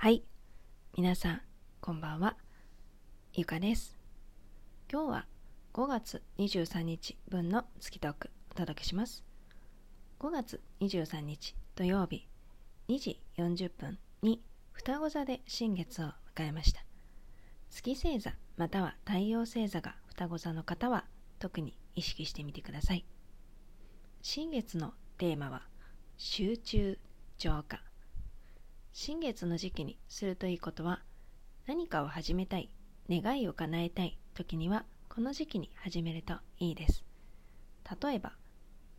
はい。皆さんこんばんは。ゆかです。今日は5月23日分の月トークお届けします。5月23日土曜日2時40分に双子座で新月を迎えました。月星座または太陽星座が双子座の方は特に意識してみてください。新月のテーマは集中浄化。新月の時期にするといいことは何かを始めたい願いを叶えたい時にはこの時期に始めるといいです。例えば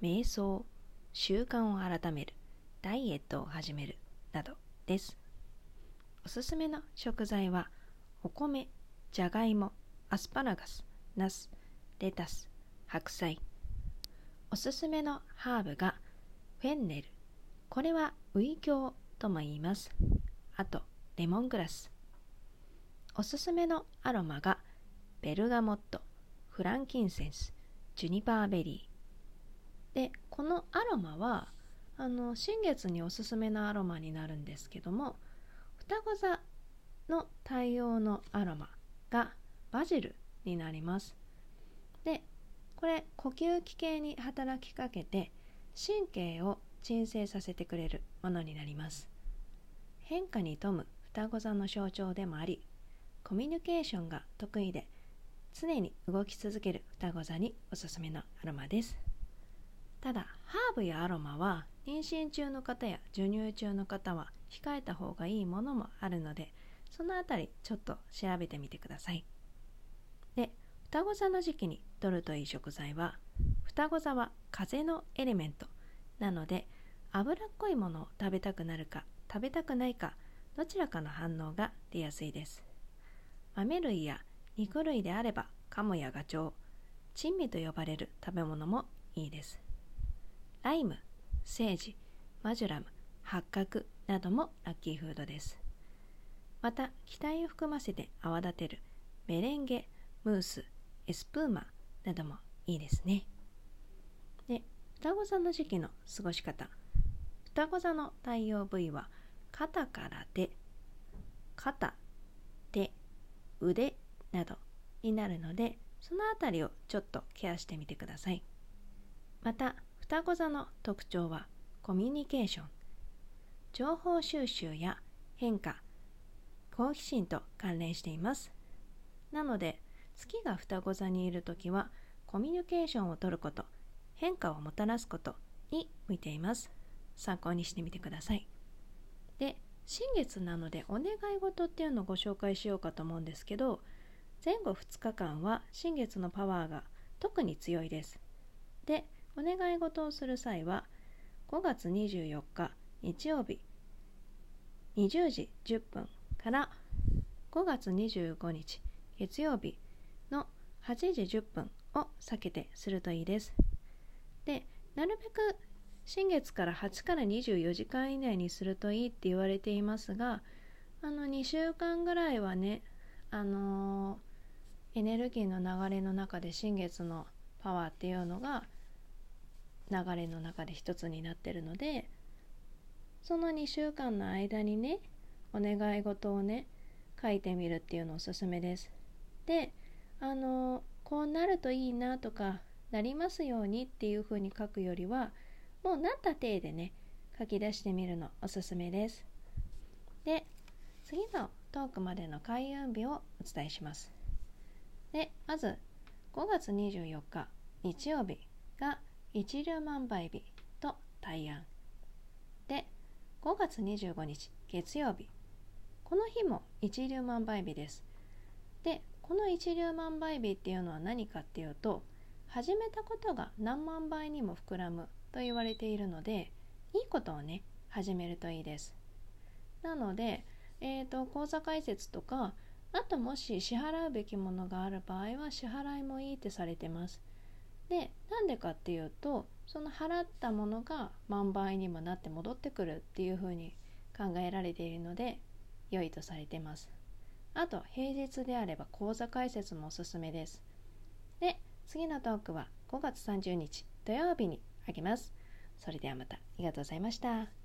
瞑想習慣を改めるダイエットを始めるなどです。おすすめの食材はお米じゃがいもアスパラガスナスレタス白菜。おすすめのハーブがフェンネル。これはウイキョウとも言います。あとレモングラス。おすすめのアロマがベルガモットフランキンセンスジュニパーベリー。でこのアロマはあの新月におすすめのアロマになるんですけども双子座の対応のアロマがバジルになります。でこれ呼吸器系に働きかけて神経を鎮静させてくれるものになります。変化に富む双子座の象徴でもありコミュニケーションが得意で常に動き続ける双子座におすすめのアロマです。ただハーブやアロマは妊娠中の方や授乳中の方は控えた方がいいものもあるのでそのあたりちょっと調べてみてください。で双子座の時期に摂るといい食材は双子座は風のエレメント。なので脂っこいものを食べたくなるか食べたくないかどちらかの反応が出やすいです。豆類や肉類であればカモやガチョウ珍味と呼ばれる食べ物もいいです。ライムセージマジュラム八角などもラッキーフードです。また気体を含ませて泡立てるメレンゲムースエスプーマなどもいいですね。双子座の時期の過ごし方。双子座の太陽部位は肩から手肩手腕などになるのでそのあたりをちょっとケアしてみてください。また双子座の特徴はコミュニケーション。情報収集や変化好奇心と関連しています。なので月が双子座にいる時はコミュニケーションをとること。変化をもたらすことに向いています。参考にしてみてください。で新月なのでお願い事っていうのをご紹介しようかと思うんですけど前後2日間は新月のパワーが特に強いです。でお願い事をする際は5月24日日曜日20時10分から5月25日月曜日の8時10分を避けてするといいです。でなるべく新月から8から24時間以内にするといいって言われていますがあの2週間ぐらいはねあのー、エネルギーの流れの中で新月のパワーっていうのが流れの中で一つになってるのでその2週間の間にねお願い事をね書いてみるっていうのおすすめです。であのこうなるといいなとかなりますようにっていうふうに書くよりはもうなった体でね書き出してみるのおすすめです。で次のトークまでの開運日をお伝えします。でまず5月24日日曜日が一粒万倍日と大安。で5月25日月曜日。この日も一粒万倍日です。でこの一粒万倍日っていうのは何かっていうと始めたことが何万倍にも膨らむと言われているのでいいことをね始めるといいです。なので、えーと、口座開設とかあともし支払うべきものがある場合は支払いもいいってされてます。でなんでかっていうとその払ったものが万倍にもなって戻ってくるっていうふうに考えられているので良いとされてます。あと平日であれば口座開設もおすすめです。で次のトークは5月30日土曜日にあげます。それではまたありがとうございました。